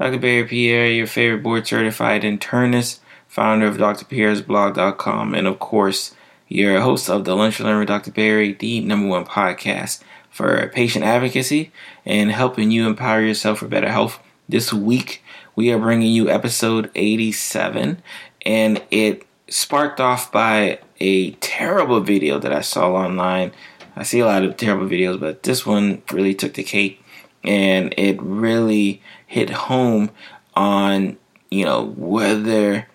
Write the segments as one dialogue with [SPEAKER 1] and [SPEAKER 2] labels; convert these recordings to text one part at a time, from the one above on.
[SPEAKER 1] Dr. Barry Pierre, your favorite board certified internist, founder of drpierresblog.com, and of course, your host of the Lunch and Learn with Dr. Barry, the number one podcast for patient advocacy and helping you empower yourself for better health. This week, we are bringing you episode 87, and it sparked off by a terrible video that I saw online I see a lot of terrible videos, but this one really took the cake and it really hit home on, you know, whether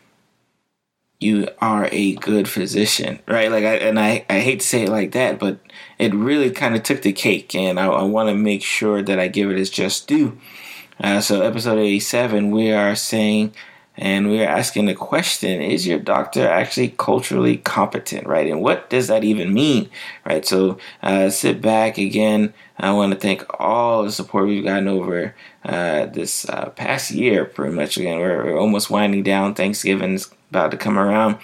[SPEAKER 1] you are a good physician, right? Like, I, and I, I hate to say it like that, but it really kind of took the cake, and I, I want to make sure that I give it its just due. Uh, so, episode 87, we are saying and we are asking the question is your doctor actually culturally competent right and what does that even mean right so uh, sit back again i want to thank all the support we've gotten over uh, this uh, past year pretty much. Again we're, we're almost winding down. Thanksgiving's about to come around.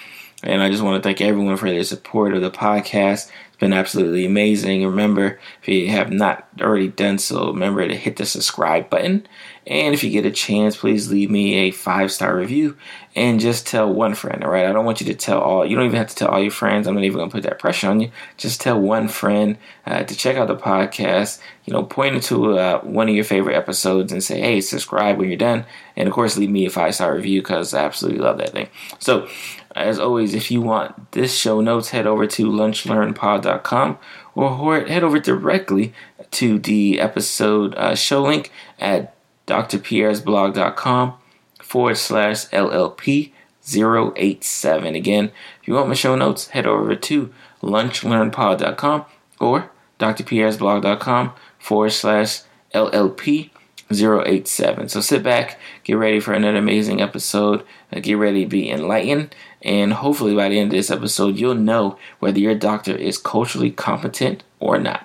[SPEAKER 1] And i just want to thank everyone for their support of the podcast been absolutely amazing remember if you have not already done so remember to hit the subscribe button and if you get a chance, please leave me a five star review and just tell one friend. All right. I don't want you to tell all, you don't even have to tell all your friends. I'm not even going to put that pressure on you. Just tell one friend uh, to check out the podcast. You know, point it to uh, one of your favorite episodes and say, hey, subscribe when you're done. And of course, leave me a five star review because I absolutely love that thing. So, as always, if you want this show notes, head over to lunchlearnpod.com or head over directly to the episode uh, show link at drpierresblog.com forward slash LLP 087. Again, if you want my show notes, head over to lunchlearnpod.com or drpierresblog.com forward slash LLP 087. So sit back, get ready for another amazing episode, uh, get ready to be enlightened, and hopefully by the end of this episode, you'll know whether your doctor is culturally competent or not.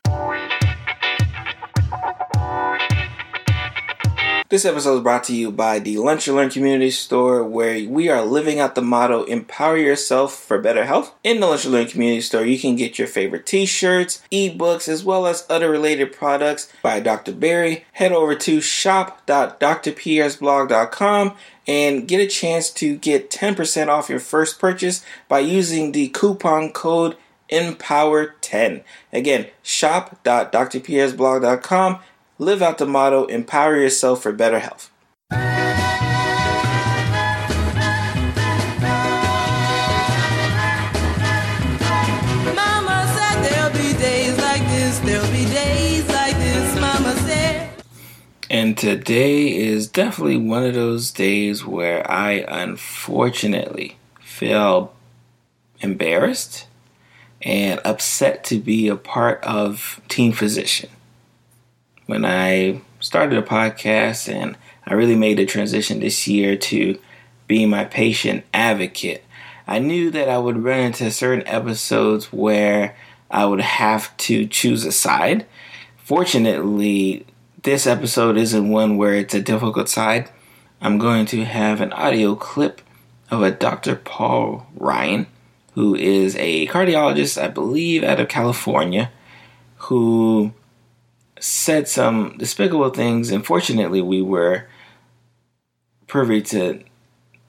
[SPEAKER 1] This episode is brought to you by the Lunch and Learn Community Store, where we are living out the motto Empower Yourself for Better Health. In the Lunch and Learn Community Store, you can get your favorite t shirts, ebooks, as well as other related products by Dr. Barry. Head over to shop.drpierresblog.com and get a chance to get 10% off your first purchase by using the coupon code EMPOWER10. Again, shop.drpierresblog.com Live out the motto empower yourself for better health. And today is definitely one of those days where I unfortunately feel embarrassed and upset to be a part of Team Physician when I started a podcast and I really made the transition this year to being my patient advocate, I knew that I would run into certain episodes where I would have to choose a side. Fortunately, this episode isn't one where it's a difficult side. I'm going to have an audio clip of a Dr. Paul Ryan, who is a cardiologist, I believe, out of California, who said some despicable things. Unfortunately, we were privy to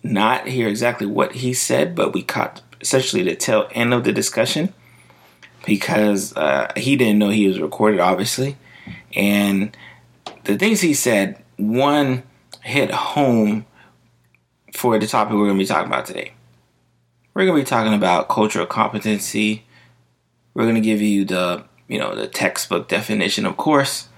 [SPEAKER 1] not hear exactly what he said, but we caught essentially the tail end of the discussion because uh, he didn't know he was recorded, obviously. And the things he said, one hit home for the topic we're going to be talking about today. We're going to be talking about cultural competency. We're going to give you the you know, the textbook definition, of course,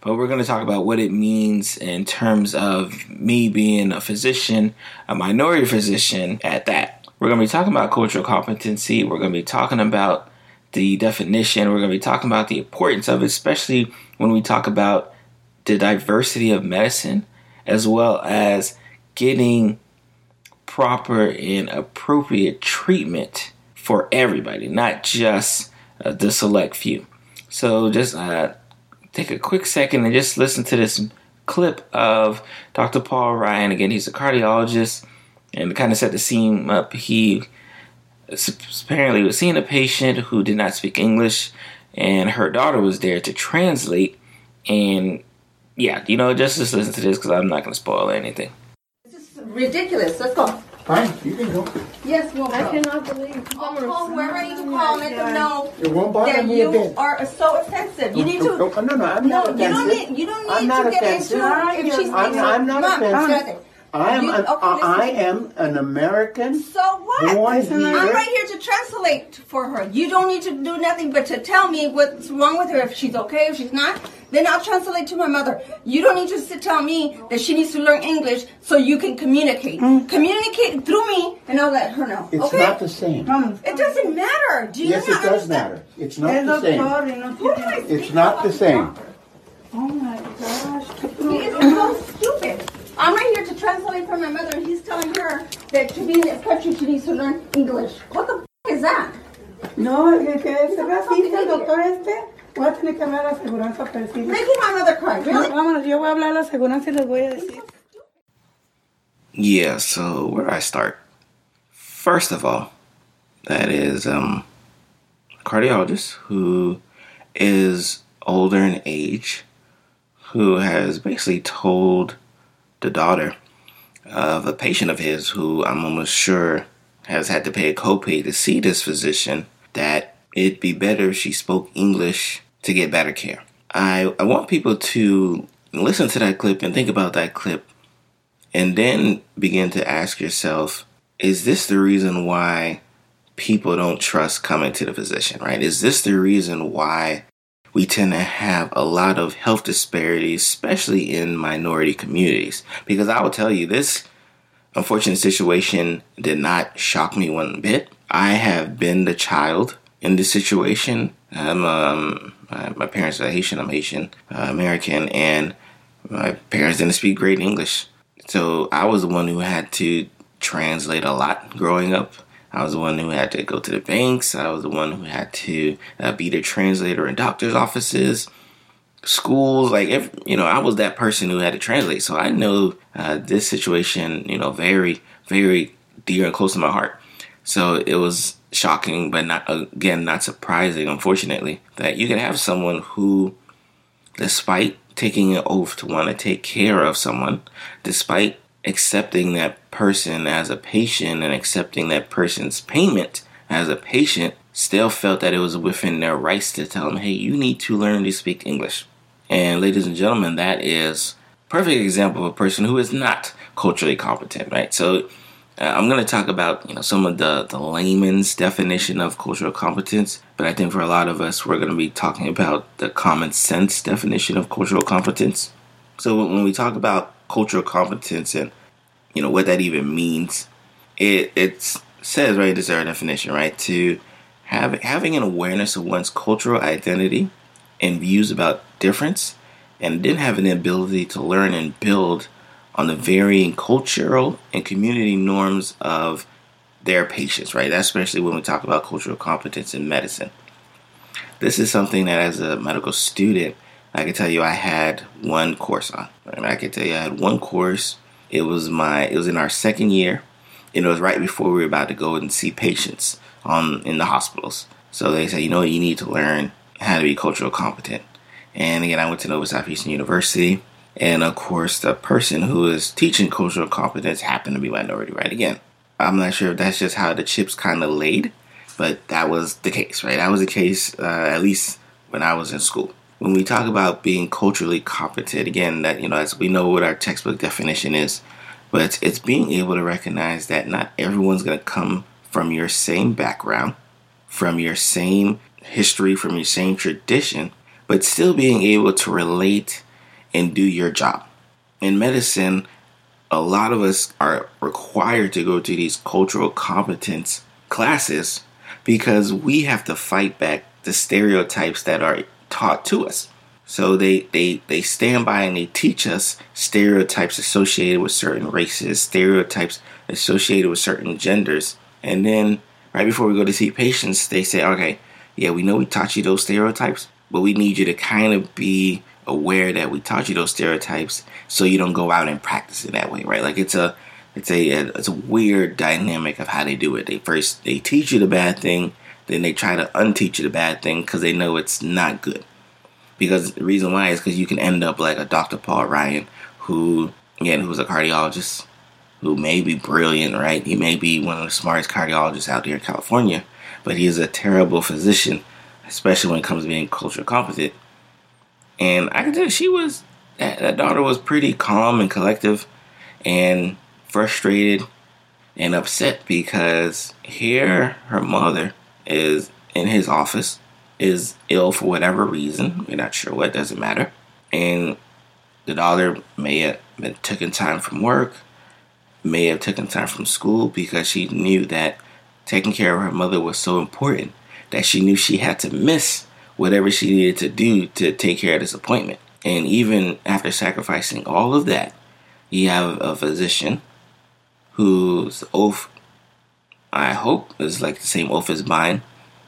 [SPEAKER 1] but we're going to talk about what it means in terms of me being a physician, a minority physician at that. We're going to be talking about cultural competency. We're going to be talking about the definition. We're going to be talking about the importance of it, especially when we talk about the diversity of medicine, as well as getting proper and appropriate treatment for everybody, not just uh, the select few. So just uh, take a quick second and just listen to this clip of Dr. Paul Ryan. Again, he's a cardiologist, and kind of set the scene up, he apparently was seeing a patient who did not speak English, and her daughter was there to translate. And yeah, you know, just just listen to this because I'm not going to spoil anything.
[SPEAKER 2] This is ridiculous. Let's go.
[SPEAKER 3] Fine, you can go.
[SPEAKER 2] Yes, we'll
[SPEAKER 4] I cannot believe.
[SPEAKER 2] I'll call whoever I need to call and let them know
[SPEAKER 3] It won't bother
[SPEAKER 2] that
[SPEAKER 3] me a
[SPEAKER 2] you
[SPEAKER 3] bit.
[SPEAKER 2] are so offensive. You need to.
[SPEAKER 3] no, no, no, I'm
[SPEAKER 2] No,
[SPEAKER 3] not
[SPEAKER 2] you don't
[SPEAKER 3] offensive.
[SPEAKER 2] need. You don't
[SPEAKER 3] I'm
[SPEAKER 2] need
[SPEAKER 3] not
[SPEAKER 2] to get
[SPEAKER 3] offensive.
[SPEAKER 2] into if she's.
[SPEAKER 3] I'm, I'm not offensive.
[SPEAKER 2] Jonathan,
[SPEAKER 3] I am,
[SPEAKER 2] You-
[SPEAKER 3] an,
[SPEAKER 2] okay,
[SPEAKER 3] I am an American.
[SPEAKER 2] So what?
[SPEAKER 3] Born
[SPEAKER 2] I'm
[SPEAKER 3] here.
[SPEAKER 2] right here to translate for her. You don't need to do nothing but to tell me what's wrong with her. If she's okay, if she's not, then I'll translate to my mother. You don't need to sit tell me that she needs to learn English so you can communicate. Mm. Communicate through me, and I'll let her know.
[SPEAKER 3] It's
[SPEAKER 2] okay?
[SPEAKER 3] not the same.
[SPEAKER 2] It doesn't matter. Do you
[SPEAKER 3] Yes,
[SPEAKER 2] not
[SPEAKER 3] it does
[SPEAKER 2] understand?
[SPEAKER 3] matter. It's not the same.
[SPEAKER 2] Who do I
[SPEAKER 3] It's not the same.
[SPEAKER 2] Oh my gosh. It's so stupid. I'm right here to translate for my mother, and he's telling her that to be in this country, she needs to learn English. What the f- is that?
[SPEAKER 5] No, el que es racista, el doctor este, voy a tener que hablar a la aseguranza para decirle.
[SPEAKER 2] Making my mother cry. Really?
[SPEAKER 5] Vámonos, yo voy a hablar a la aseguranza y les voy a decir.
[SPEAKER 1] Yeah, so where do I start? First of all, that is um, a cardiologist who is older in age, who has basically told the daughter of a patient of his who I'm almost sure has had to pay a copay to see this physician that it'd be better if she spoke English to get better care. I, I want people to listen to that clip and think about that clip and then begin to ask yourself is this the reason why people don't trust coming to the physician right is this the reason why we tend to have a lot of health disparities especially in minority communities. Because i will tell you this unfortunate situation did not shock me one bit. I have been the child in this situation. I'm um my, parents are haitian i'm haitian uh, american and my parents didn't speak great english. So I was the one who had to translate a lot growing up. I was the one who had to go to the banks. I was the one who had to uh, be the translator in doctors' offices, schools. Like, if you know, I was that person who had to translate. So I know uh, this situation, you know, very, very dear and close to my heart. So it was shocking, but not again, not surprising. Unfortunately, that you can have someone who, despite taking an oath to want to take care of someone, despite accepting that person as a patient and accepting that person's payment as a patient, still felt that it was within their rights to tell them, hey, you need to learn to speak English. And ladies and gentlemen, that is perfect example of a person who is not culturally competent, right? So uh, I'm going to talk about you know some of the the layman's definition of cultural competence, but I think for a lot of us, we're going to be talking about the common sense definition of cultural competence. So when we talk about cultural competence and you know what that even means, it it says right in our definition, right, to have having an awareness of one's cultural identity and views about difference, and then having the ability to learn and build on the varying cultural and community norms of their patients, right? That's especially when we talk about cultural competence in medicine. This is something that, as a medical student, I can tell you I had one course on. Right? I can tell you I had one course. It was my. It was in our second year, and it was right before we were about to go and see patients on in the hospitals. So they said, you know, you need to learn how to be cultural competent. And again, I went to Nova Southeastern University. And of course, the person who is teaching cultural competence happened to be minority, right? Again, I'm not sure if that's just how the chips kind of laid, but that was the case, right? That was the case, uh, at least when I was in school. When we talk about being culturally competent, again, that, you know, as we know what our textbook definition is, but it's, it's being able to recognize that not everyone's going to come from your same background, from your same history, from your same tradition, but still being able to relate and do your job. In medicine, a lot of us are required to go to these cultural competence classes because we have to fight back the stereotypes that are taught to us. So they, they, they stand by and they teach us stereotypes associated with certain races, stereotypes associated with certain genders. And then right before we go to see patients, they say, okay, yeah, we know we taught you those stereotypes, but we need you to kind of be aware that we taught you those stereotypes so you don't go out and practice it that way, right? Like it's a it's a it's a weird dynamic of how they do it. They first they teach you the bad thing, then they try to unteach you the bad thing because they know it's not good. Because the reason why is because you can end up like a Dr. Paul Ryan, who again who's a cardiologist, who may be brilliant, right? He may be one of the smartest cardiologists out there in California, but he is a terrible physician, especially when it comes to being culture competent. And I can tell she was that, that daughter was pretty calm and collective, and frustrated and upset because here her mother is in his office, is ill for whatever reason. We're not sure what, doesn't matter. And the daughter may have been taking time from work, may have taken time from school because she knew that taking care of her mother was so important that she knew she had to miss whatever she needed to do to take care of this appointment. And even after sacrificing all of that, you have a physician whose oath I hope is like the same oath as mine,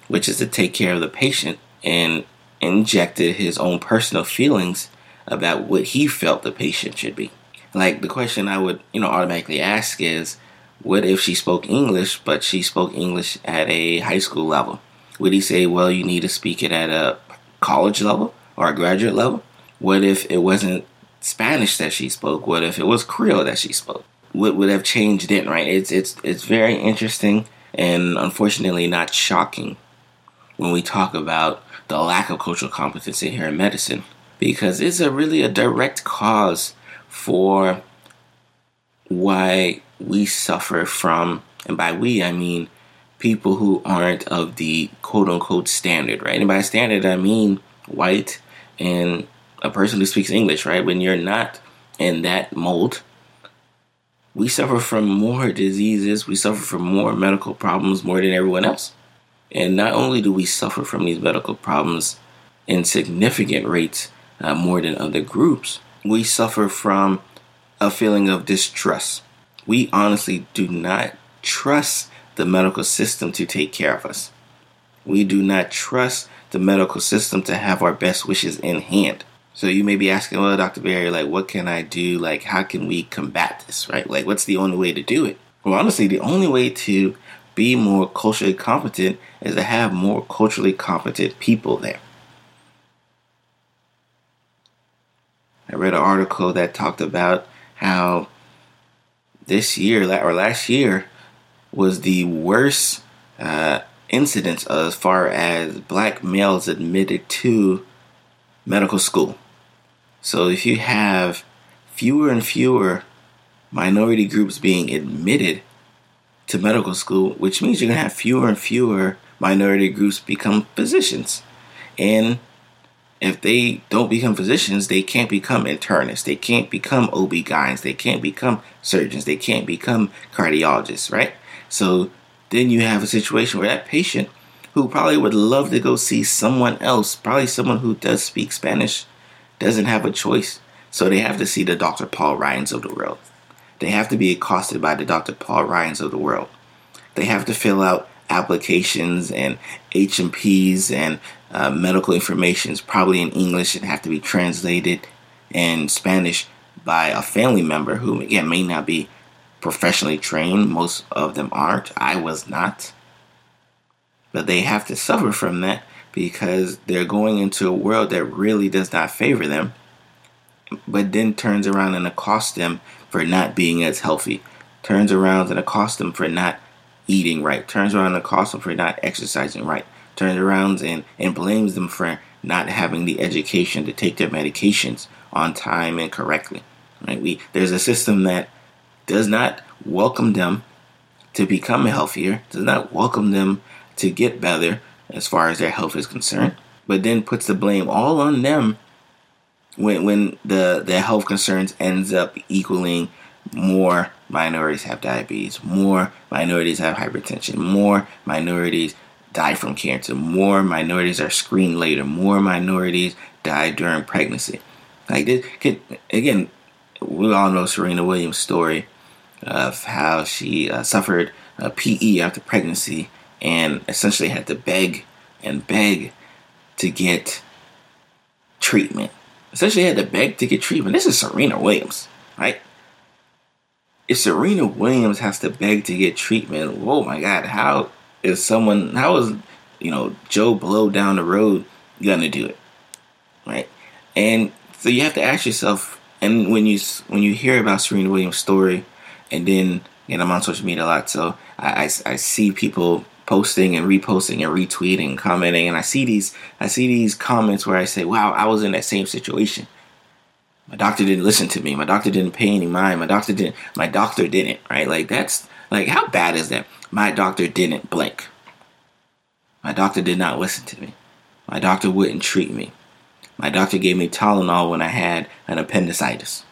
[SPEAKER 1] which is to take care of the patient and injected his own personal feelings about what he felt the patient should be. Like the question I would, you know, automatically ask is, what if she spoke English, but she spoke English at a high school level? Would he say, well, you need to speak it at a college level or a graduate level? What if it wasn't Spanish that she spoke? What if it was Creole that she spoke? Would, would have changed then, right? It's it's it's very interesting and unfortunately not shocking when we talk about the lack of cultural competency here in medicine because it's a really a direct cause for why we suffer from and by we I mean people who aren't of the quote unquote standard, right? And by standard I mean white and a person who speaks English, right? When you're not in that mold, we suffer from more diseases, we suffer from more medical problems more than everyone else. And not only do we suffer from these medical problems in significant rates uh, more than other groups, we suffer from a feeling of distrust. We honestly do not trust the medical system to take care of us. We do not trust the medical system to have our best wishes in hand. So you may be asking, well, Dr. Barry, like, what can I do? Like, how can we combat this, right? Like, what's the only way to do it? Well, honestly, the only way to be more culturally competent is to have more culturally competent people there. I read an article that talked about how this year or last year was the worst uh, incidence as far as black males admitted to medical school. So if you have fewer and fewer minority groups being admitted to medical school, which means you're going to have fewer and fewer minority groups become physicians. And if they don't become physicians, they can't become internists, they can't become OB-GYNs, they can't become surgeons, they can't become cardiologists, right? So then you have a situation where that patient who probably would love to go see someone else, probably someone who does speak Spanish, doesn't have a choice. So they have to see the Dr. Paul Ryans of the world. They have to be accosted by the Dr. Paul Ryans of the world. They have to fill out applications and HMPs and uh, medical informations, probably in English, and have to be translated in Spanish by a family member who, again, may not be professionally trained. Most of them aren't. I was not. But they have to suffer from that because they're going into a world that really does not favor them, but then turns around and accosts them for not being as healthy, turns around and accosts them for not eating right, turns around and accosts them for not exercising right, turns around and, and blames them for not having the education to take their medications on time and correctly. Right? We there's a system that does not welcome them to become healthier, does not welcome them to get better as far as their health is concerned, but then puts the blame all on them when when the their health concerns ends up equaling more minorities have diabetes, more minorities have hypertension, more minorities die from cancer, more minorities are screened later, more minorities die during pregnancy. Like this, again, we all know Serena Williams' story of how she uh, suffered a PE after pregnancy and essentially had to beg and beg to get treatment. Essentially, had to beg to get treatment. This is Serena Williams, right? If Serena Williams has to beg to get treatment, oh my God, how is someone, how is, you know, Joe Blow down the road gonna do it, right? And so you have to ask yourself, and when you when you hear about Serena Williams' story, and then and I'm on social media a lot, so I, I, I see people posting and reposting and retweeting, and commenting, and I see these I see these comments where I say, "Wow, I was in that same situation." My doctor didn't listen to me. My doctor didn't pay any mind. My doctor didn't. My doctor didn't. Right? Like that's like how bad is that? My doctor didn't blink. My doctor did not listen to me. My doctor wouldn't treat me. My doctor gave me Tylenol when I had an appendicitis.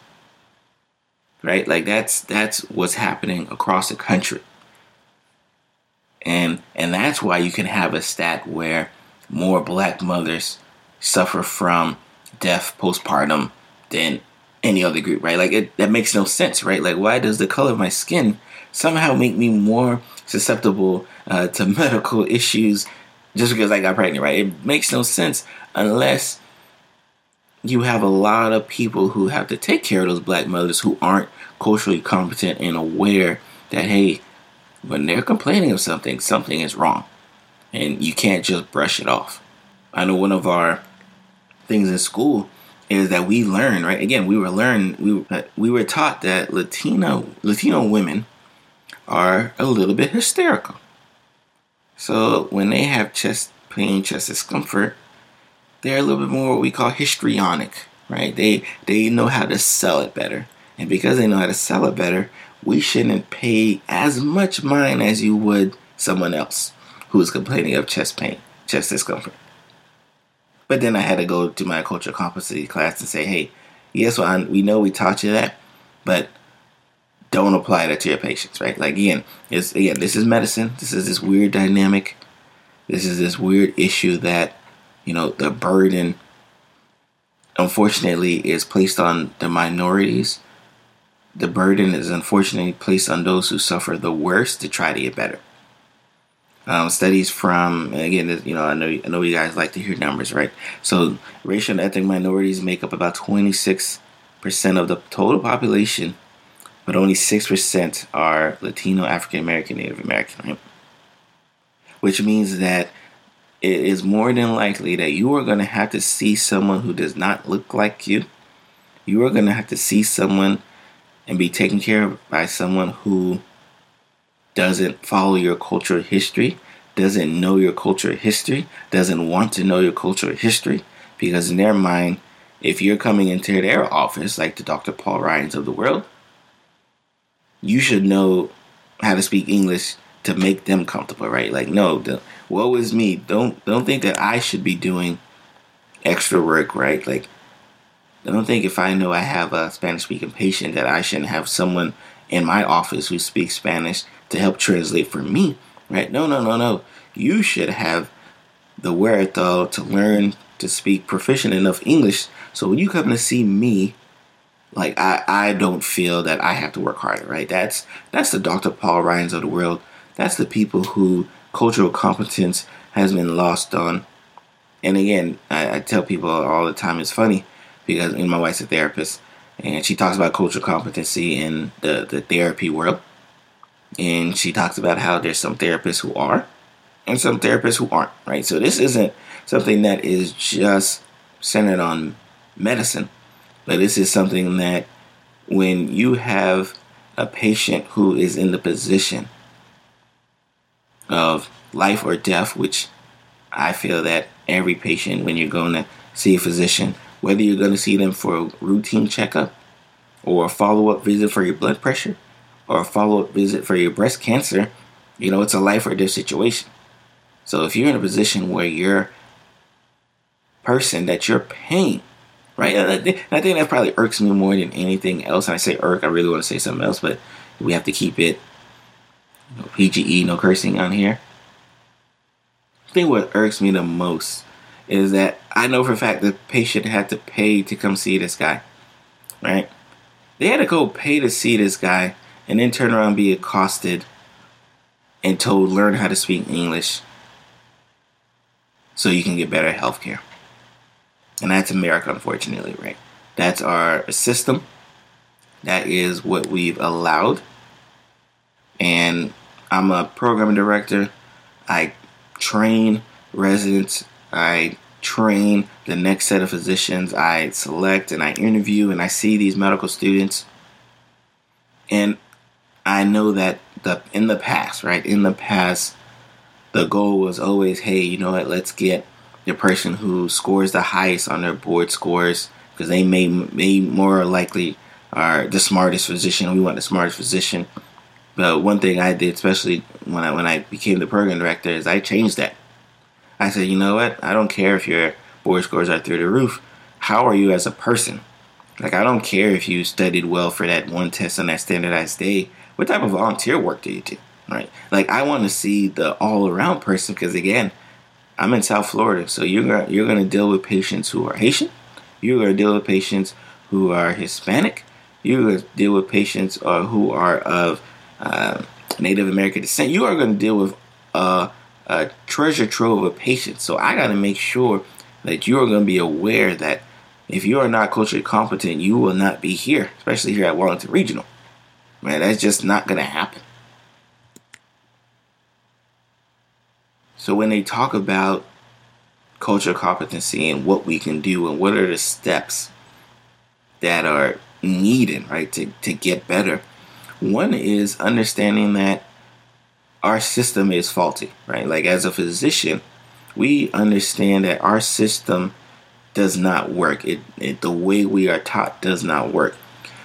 [SPEAKER 1] Right? Like that's that's what's happening across the country. And and that's why you can have a stat where more black mothers suffer from death postpartum than any other group, right? Like it that makes no sense, right? Like why does the color of my skin somehow make me more susceptible uh, to medical issues just because I got pregnant, right? It makes no sense unless you have a lot of people who have to take care of those black mothers who aren't culturally competent and aware that hey, when they're complaining of something, something is wrong. And you can't just brush it off. I know one of our things in school is that we learn, right? Again, we were learned we we were taught that Latino Latino women are a little bit hysterical. So when they have chest pain, chest discomfort, they're a little bit more what we call histrionic, right? They they know how to sell it better. And because they know how to sell it better, we shouldn't pay as much mind as you would someone else who's complaining of chest pain, chest discomfort. But then I had to go to my cultural competency class and say, hey, yes, well, we know we taught you that, but don't apply that to your patients, right? Like again, it's again, this is medicine. This is this weird dynamic. This is this weird issue that, you know, the burden unfortunately is placed on the minorities. The burden is unfortunately placed on those who suffer the worst to try to get better. Um, studies from again, you know, I know I know you guys like to hear numbers, right? So, racial and ethnic minorities make up about 26 percent of the total population but only 6% are Latino, African American, Native American, right? Which means that it is more than likely that you are going to have to see someone who does not look like you. You are going to have to see someone and be taken care of by someone who doesn't follow your cultural history, doesn't know your cultural history, doesn't want to know your cultural history, because in their mind, if you're coming into their office, like the Dr. Paul Ryans of the world, you should know how to speak English to make them comfortable, right? Like, no, the, woe is me. Don't don't think that I should be doing extra work, right? Like, don't think if I know I have a Spanish speaking patient that I shouldn't have someone in my office who speaks Spanish to help translate for me, right? No, no, no, no. You should have the wherewithal to learn to speak proficient enough English so when you come to see me like I, I don't feel that I have to work harder, right? That's that's the Dr. Paul Ryans of the world. That's the people who cultural competence has been lost on. And again, I, I tell people all the time it's funny because know, my wife's a therapist and she talks about cultural competency in the, the therapy world. And she talks about how there's some therapists who are and some therapists who aren't, right? So this isn't something that is just centered on medicine but this is something that when you have a patient who is in the position of life or death, which I feel that every patient, when you're going to see a physician, whether you're going to see them for a routine checkup or a follow up visit for your blood pressure or a follow up visit for your breast cancer, you know, it's a life or death situation. So if you're in a position where your person that you're paying right? I think, I think that probably irks me more than anything else. And I say irk, I really want to say something else, but we have to keep it you know, PGE, no cursing on here. I think what irks me the most is that I know for a fact the patient had to pay to come see this guy, right? They had to go pay to see this guy and then turn around and be accosted and told learn how to speak English so you can get better health care. And that's America, unfortunately, right? That's our system. That is what we've allowed. And I'm a program director. I train residents. I train the next set of physicians. I select and I interview and I see these medical students. And I know that the in the past, right? In the past, the goal was always, hey, you know what? Let's get the person who scores the highest on their board scores because they may may more likely are the smartest physician. We want the smartest physician. But one thing I did, especially when I when I became the program director, is I changed that. I said, you know what? I don't care if your board scores are through the roof. How are you as a person? Like I don't care if you studied well for that one test on that standardized day. What type of volunteer work do you do? Right? Like I want to see the all around person because again, I'm in South Florida, so you're gonna you're gonna deal with patients who are Haitian. You're gonna deal with patients who are Hispanic. You're gonna deal with patients uh, who are of uh, Native American descent. You are gonna deal with uh, a treasure trove of patients. So I gotta make sure that you are gonna be aware that if you are not culturally competent, you will not be here, especially here at Wellington Regional. Man, that's just not gonna happen. So when they talk about cultural competency and what we can do and what are the steps that are needed, right, to, to get better, one is understanding that our system is faulty, right? Like as a physician, we understand that our system does not work. It, it the way we are taught does not work,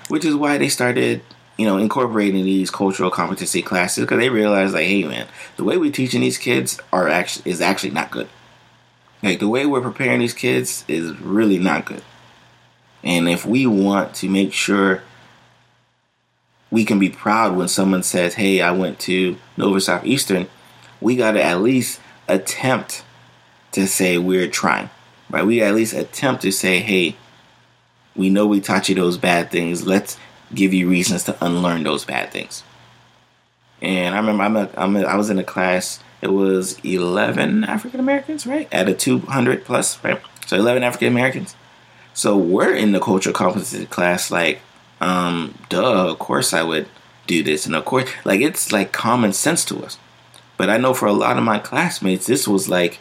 [SPEAKER 1] which is why they started you know, incorporating these cultural competency classes because they realized like, hey man, the way we're teaching these kids are actually is actually not good. Like the way we're preparing these kids is really not good. And if we want to make sure we can be proud when someone says, "Hey, I went to Nova Southeastern," we got to at least attempt to say we're trying, right? We at least attempt to say, "Hey, we know we taught you those bad things. Let's give you reasons to unlearn those bad things. And I remember I'm a, I'm a, I was in a class. It was 11 African Americans, right? At a 200 plus, right? So 11 African Americans. So we're in the cultural competency class. Like, um, duh. Of course I would do this, and of course, like it's like common sense to us. But I know for a lot of my classmates, this was like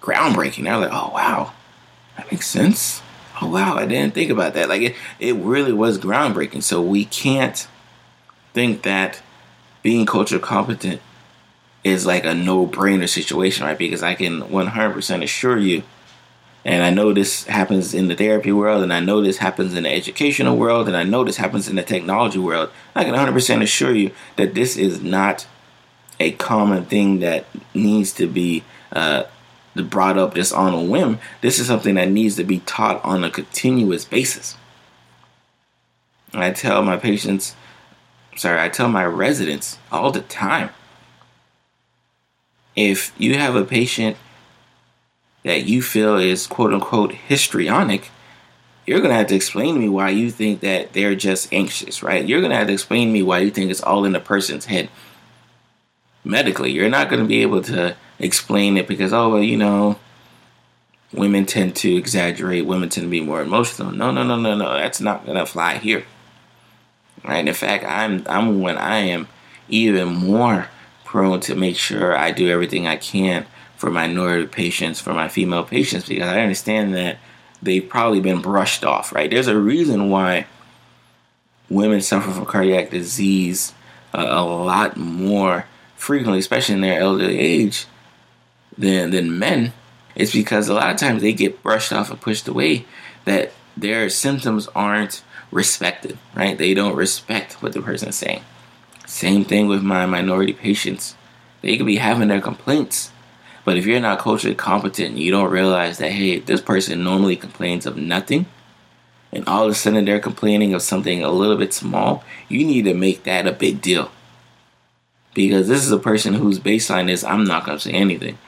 [SPEAKER 1] groundbreaking. They're like, oh wow, that makes sense oh wow, I didn't think about that. Like it, it really was groundbreaking. So we can't think that being culture competent is like a no-brainer situation, right? Because I can 100% assure you, and I know this happens in the therapy world, and I know this happens in the educational world, and I know this happens in the technology world. I can 100% assure you that this is not a common thing that needs to be uh, brought up just on a whim. This is something that needs to be taught on a continuous basis. I tell my patients, sorry, I tell my residents all the time if you have a patient that you feel is quote unquote histrionic, you're going to have to explain to me why you think that they're just anxious, right? You're going to have to explain to me why you think it's all in the person's head medically. You're not going to be able to explain it because oh well you know women tend to exaggerate women tend to be more emotional no no no no no that's not gonna fly here right in fact i'm i'm when i am even more prone to make sure i do everything i can for minority patients for my female patients because i understand that they've probably been brushed off right? There's a reason why women suffer from cardiac disease uh, a lot more frequently especially in their elderly age than than men. It's because a lot of times they get brushed off and pushed away that their symptoms aren't respected right? They don't respect what the person is saying. Same thing with my minority patients. They could be having their complaints but if you're not culturally competent you don't realize that hey this person normally complains of nothing and all of a sudden they're complaining of something a little bit small you need to make that a big deal because this is a person whose baseline is i'm not going to say anything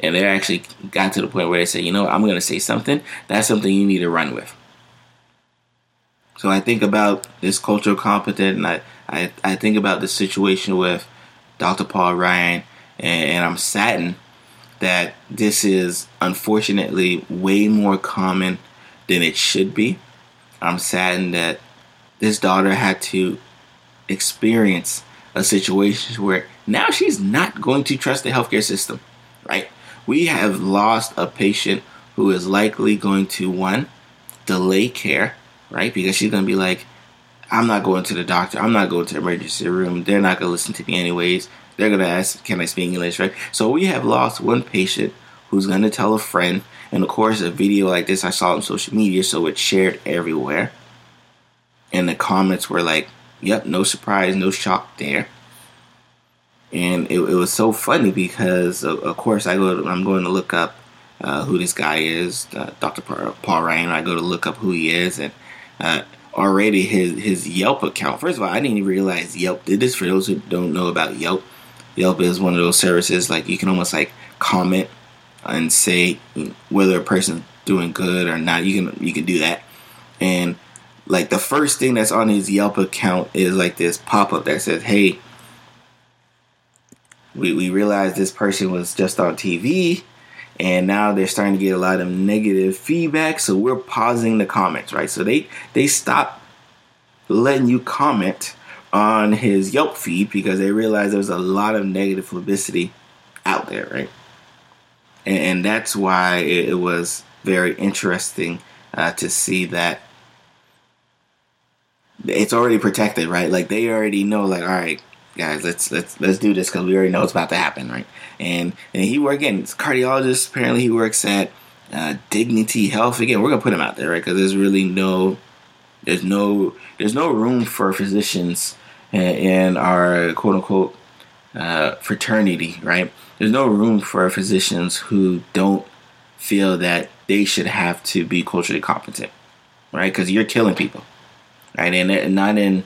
[SPEAKER 1] and they actually got to the point where they say, you know, I'm going to say something. That's something you need to run with. So I think about this cultural competent, and I, I, I think about the situation with Dr. Paul Ryan, and, and I'm saddened that this is unfortunately way more common than it should be. I'm saddened that this daughter had to experience a situation where now she's not going to trust the healthcare system, right? We have lost a patient who is likely going to one delay care, right? Because she's going to be like, I'm not going to the doctor. I'm not going to the emergency room. They're not going to listen to me anyways. They're going to ask, Can I speak English, right? So we have lost one patient who's going to tell a friend. And of course, a video like this I saw on social media, so it's shared everywhere. And the comments were like, Yep, no surprise, no shock there. And it, it was so funny because, of, of course, I go. To, I'm going to look up uh, who this guy is, uh, Dr. Paul Ryan. I go to look up who he is, and uh, already his his Yelp account. First of all, I didn't even realize Yelp did this. For those who don't know about Yelp, Yelp is one of those services like you can almost like comment and say whether a person's doing good or not. You can you can do that, and like the first thing that's on his Yelp account is like this pop up that says, "Hey." We, we realized this person was just on TV and now they're starting to get a lot of negative feedback so we're pausing the comments right so they they stop letting you comment on his yelp feed because they realize there's a lot of negative publicity out there right and, and that's why it, it, was very interesting uh, to see that it's already protected right like they already know like all right guys, let's let's let's do this because we already know it's about to happen, right? And and he work again, cardiologist. Apparently, he works at uh, Dignity Health. Again, we're gonna put him out there, right? Because there's really no, there's no, there's no room for physicians in our quote unquote uh, fraternity, right? There's no room for physicians who don't feel that they should have to be culturally competent, right? Because you're killing people, right? And not in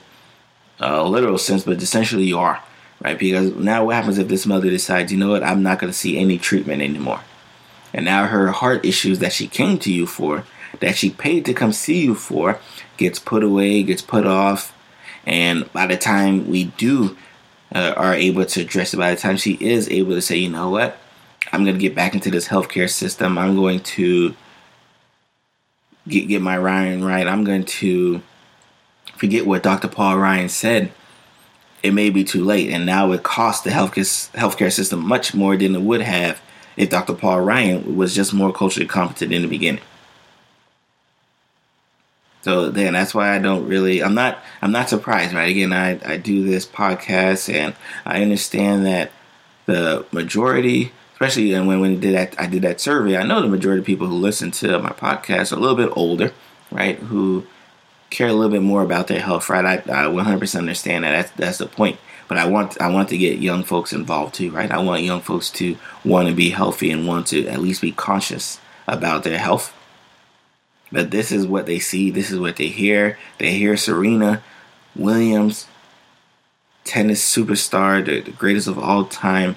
[SPEAKER 1] a literal sense, but essentially you are, right? Because now what happens if this mother decides, you know what, I'm not going to see any treatment anymore. And now her heart issues that she came to you for, that she paid to come see you for, gets put away, gets put off. And by the time we do uh, are able to address it, by the time she is able to say, you know what, I'm going to get back into this healthcare system. I'm going to get, get my Ryan right. I'm going to forget what Dr. Paul Ryan said, it may be too late. And now it costs the healthcare, healthcare system much more than it would have if Dr. Paul Ryan was just more culturally competent in the beginning. So then that's why I don't really I'm not I'm not surprised, right? Again, I, I do this podcast and I understand that the majority, especially when when did that I did that survey, I know the majority of people who listen to my podcast are a little bit older, right? Who care a little bit more about their health, right? I, I 100% understand that. That's that's the point. But I want I want to get young folks involved too, right? I want young folks to want to be healthy and want to at least be conscious about their health. But this is what they see. This is what they hear. They hear Serena Williams, tennis superstar, the, the greatest of all time,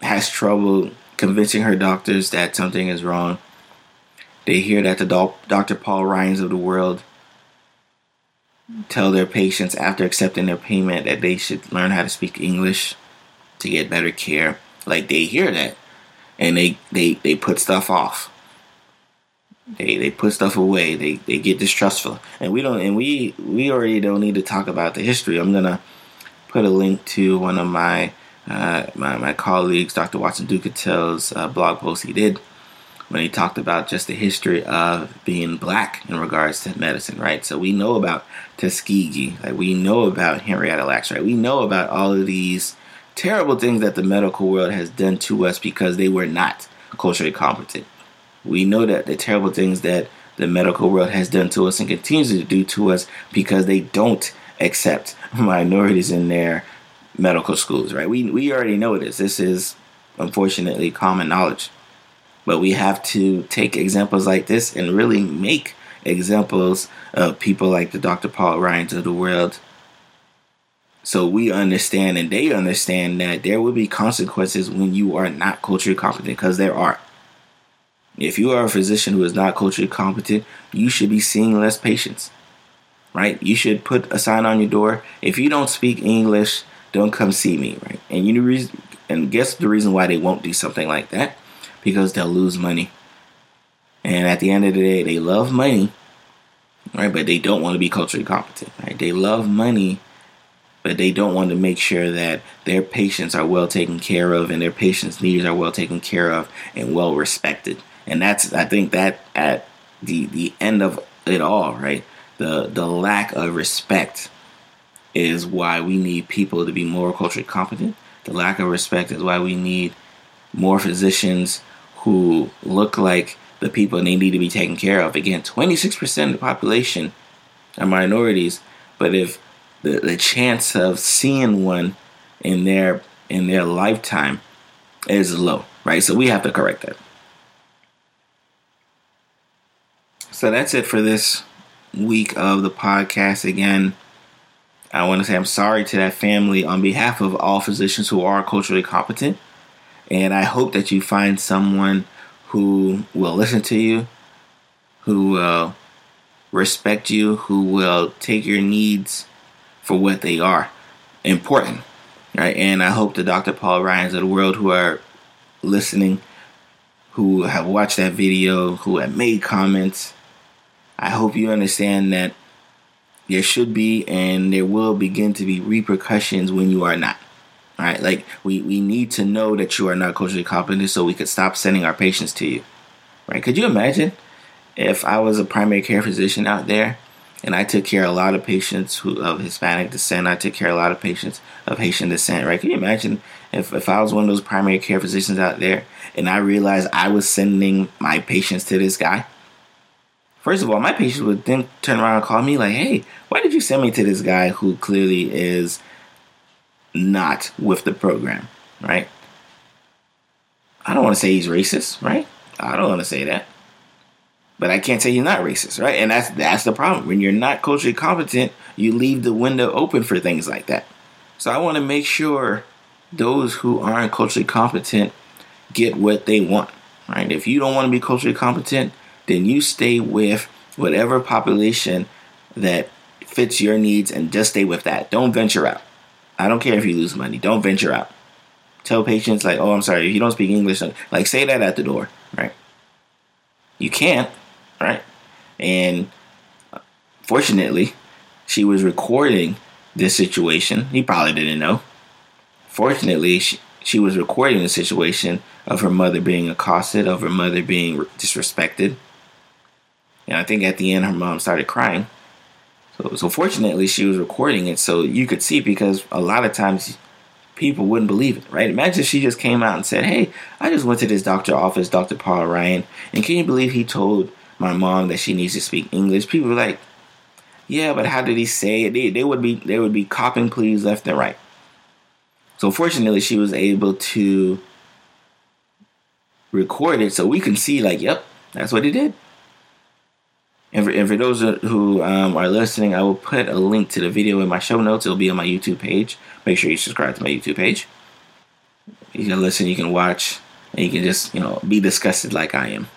[SPEAKER 1] has trouble convincing her doctors that something is wrong. They hear that the Dr. Paul Ryans of the world tell their patients after accepting their payment that they should learn how to speak English to get better care. Like they hear that and they they, they put stuff off. They they put stuff away. They they get distrustful. And we don't and we we already don't need to talk about the history. I'm gonna put a link to one of my uh, my, my colleagues, Dr. Watson Ducatel's uh, blog post he did when he talked about just the history of being black in regards to medicine, right? So we know about Tuskegee, like we know about Henrietta Lacks, right? We know about all of these terrible things that the medical world has done to us because they were not culturally competent. We know that the terrible things that the medical world has done to us and continues to do to us because they don't accept minorities in their medical schools, right? We we already know this. This is unfortunately common knowledge. But we have to take examples like this and really make examples of people like the Dr. Paul Ryans of the world So we understand and they understand that there will be consequences when you are not culturally competent because there are. If you are a physician who is not culturally competent, you should be seeing less patients. Right? You should put a sign on your door. If you don't speak English, don't come see me, right? And you know, and guess the reason why they won't do something like that? Because they'll lose money. And at the end of the day, they love money, right? But they don't want to be culturally competent, right? They love money, but they don't want to make sure that their patients are well taken care of and their patients' needs are well taken care of and well respected. And that's, I think, that at the the end of it all, right? The the lack of respect is why we need people to be more culturally competent. The lack of respect is why we need more physicians who look like the people they need to be taken care of. Again, 26% of the population are minorities, but if the, the chance of seeing one in their in their lifetime is low, right? So we have to correct that. So that's it for this week of the podcast. Again, I want to say I'm sorry to that family on behalf of all physicians who are culturally competent. And I hope that you find someone who will listen to you, who will respect you, who will take your needs for what they are important. Right? And I hope the Dr. Paul Ryans of the world who are listening, who have watched that video, who have made comments, I hope you understand that there should be and there will begin to be repercussions when you are not. All right, like we, we need to know that you are not culturally competent so we could stop sending our patients to you. Right? Could you imagine if I was a primary care physician out there and I took care of a lot of patients who of Hispanic descent, I took care of a lot of patients of Haitian descent, right? Can you imagine if, if I was one of those primary care physicians out there and I realized I was sending my patients to this guy? First of all, my patients would then turn around and call me like, "Hey, why did you send me to this guy who clearly is not with the program?" Right? I don't want to say he's racist, right? I don't want to say that. But I can't say he's not racist, right? And that's that's the problem. When you're not culturally competent, you leave the window open for things like that. So I want to make sure those who aren't culturally competent get what they want, right? If you don't want to be culturally competent, then you stay with whatever population that fits your needs and just stay with that. Don't venture out. I don't care if you lose money. Don't venture out. Tell patients like, "Oh, I'm sorry, if you don't speak English, like say that at the door, right? You can't, right? And uh, fortunately, she was recording this situation. He probably didn't know. Fortunately, she, she was recording the situation of her mother being accosted, of her mother being disrespected, and I think at the end, her mom started crying. So, so fortunately, she was recording it so you could see because a lot of times people wouldn't believe it, right? Imagine she just came out and said, Hey, I just went to this doctor office, Dr. Paul Ryan, and can you believe he told my mom that she needs to speak English? People were like, Yeah, but how did he say it? They, they would be they would be copping pleas left and right. So fortunately she was able to record it so we can see like, yep, that's what he did. And for, and for those who um, are listening, I will put a link to the video in my show notes. It'll be on my YouTube page. Make sure you subscribe to my YouTube page. You can listen, you can watch, and you can just, you know, be disgusted like I am.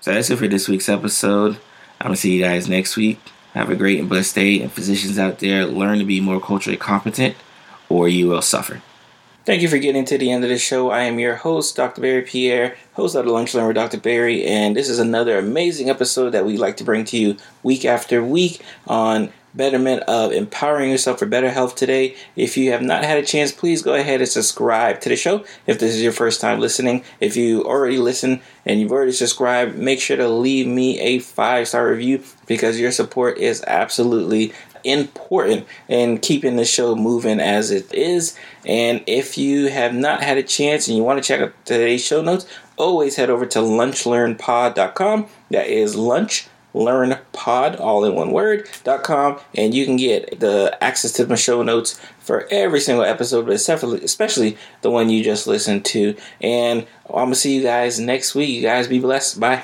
[SPEAKER 1] So that's it for this week's episode. I'm going to see you guys next week. Have a great and blessed day. And physicians out there, learn to be more culturally competent or you will suffer. Thank you for getting to the end of the show. I am your host, Dr. Berry Pierre, host of the Lunch Learn with Dr. Berry, and this is another amazing episode that we like to bring to you week after week on betterment of empowering yourself for better health today. If you have not had a chance, please go ahead and subscribe to the show. If this is your first time listening, if you already listen and you've already subscribed, make sure to leave me a five star review because your support is absolutely important in keeping the show moving as it is. And if you have not had a chance and you want to check out today's show notes, always head over to lunchlearnpod.com. That is lunch learn pod all in one word dot com and you can get the access to my show notes for every single episode but especially the one you just listened to and i'm gonna see you guys next week you guys be blessed bye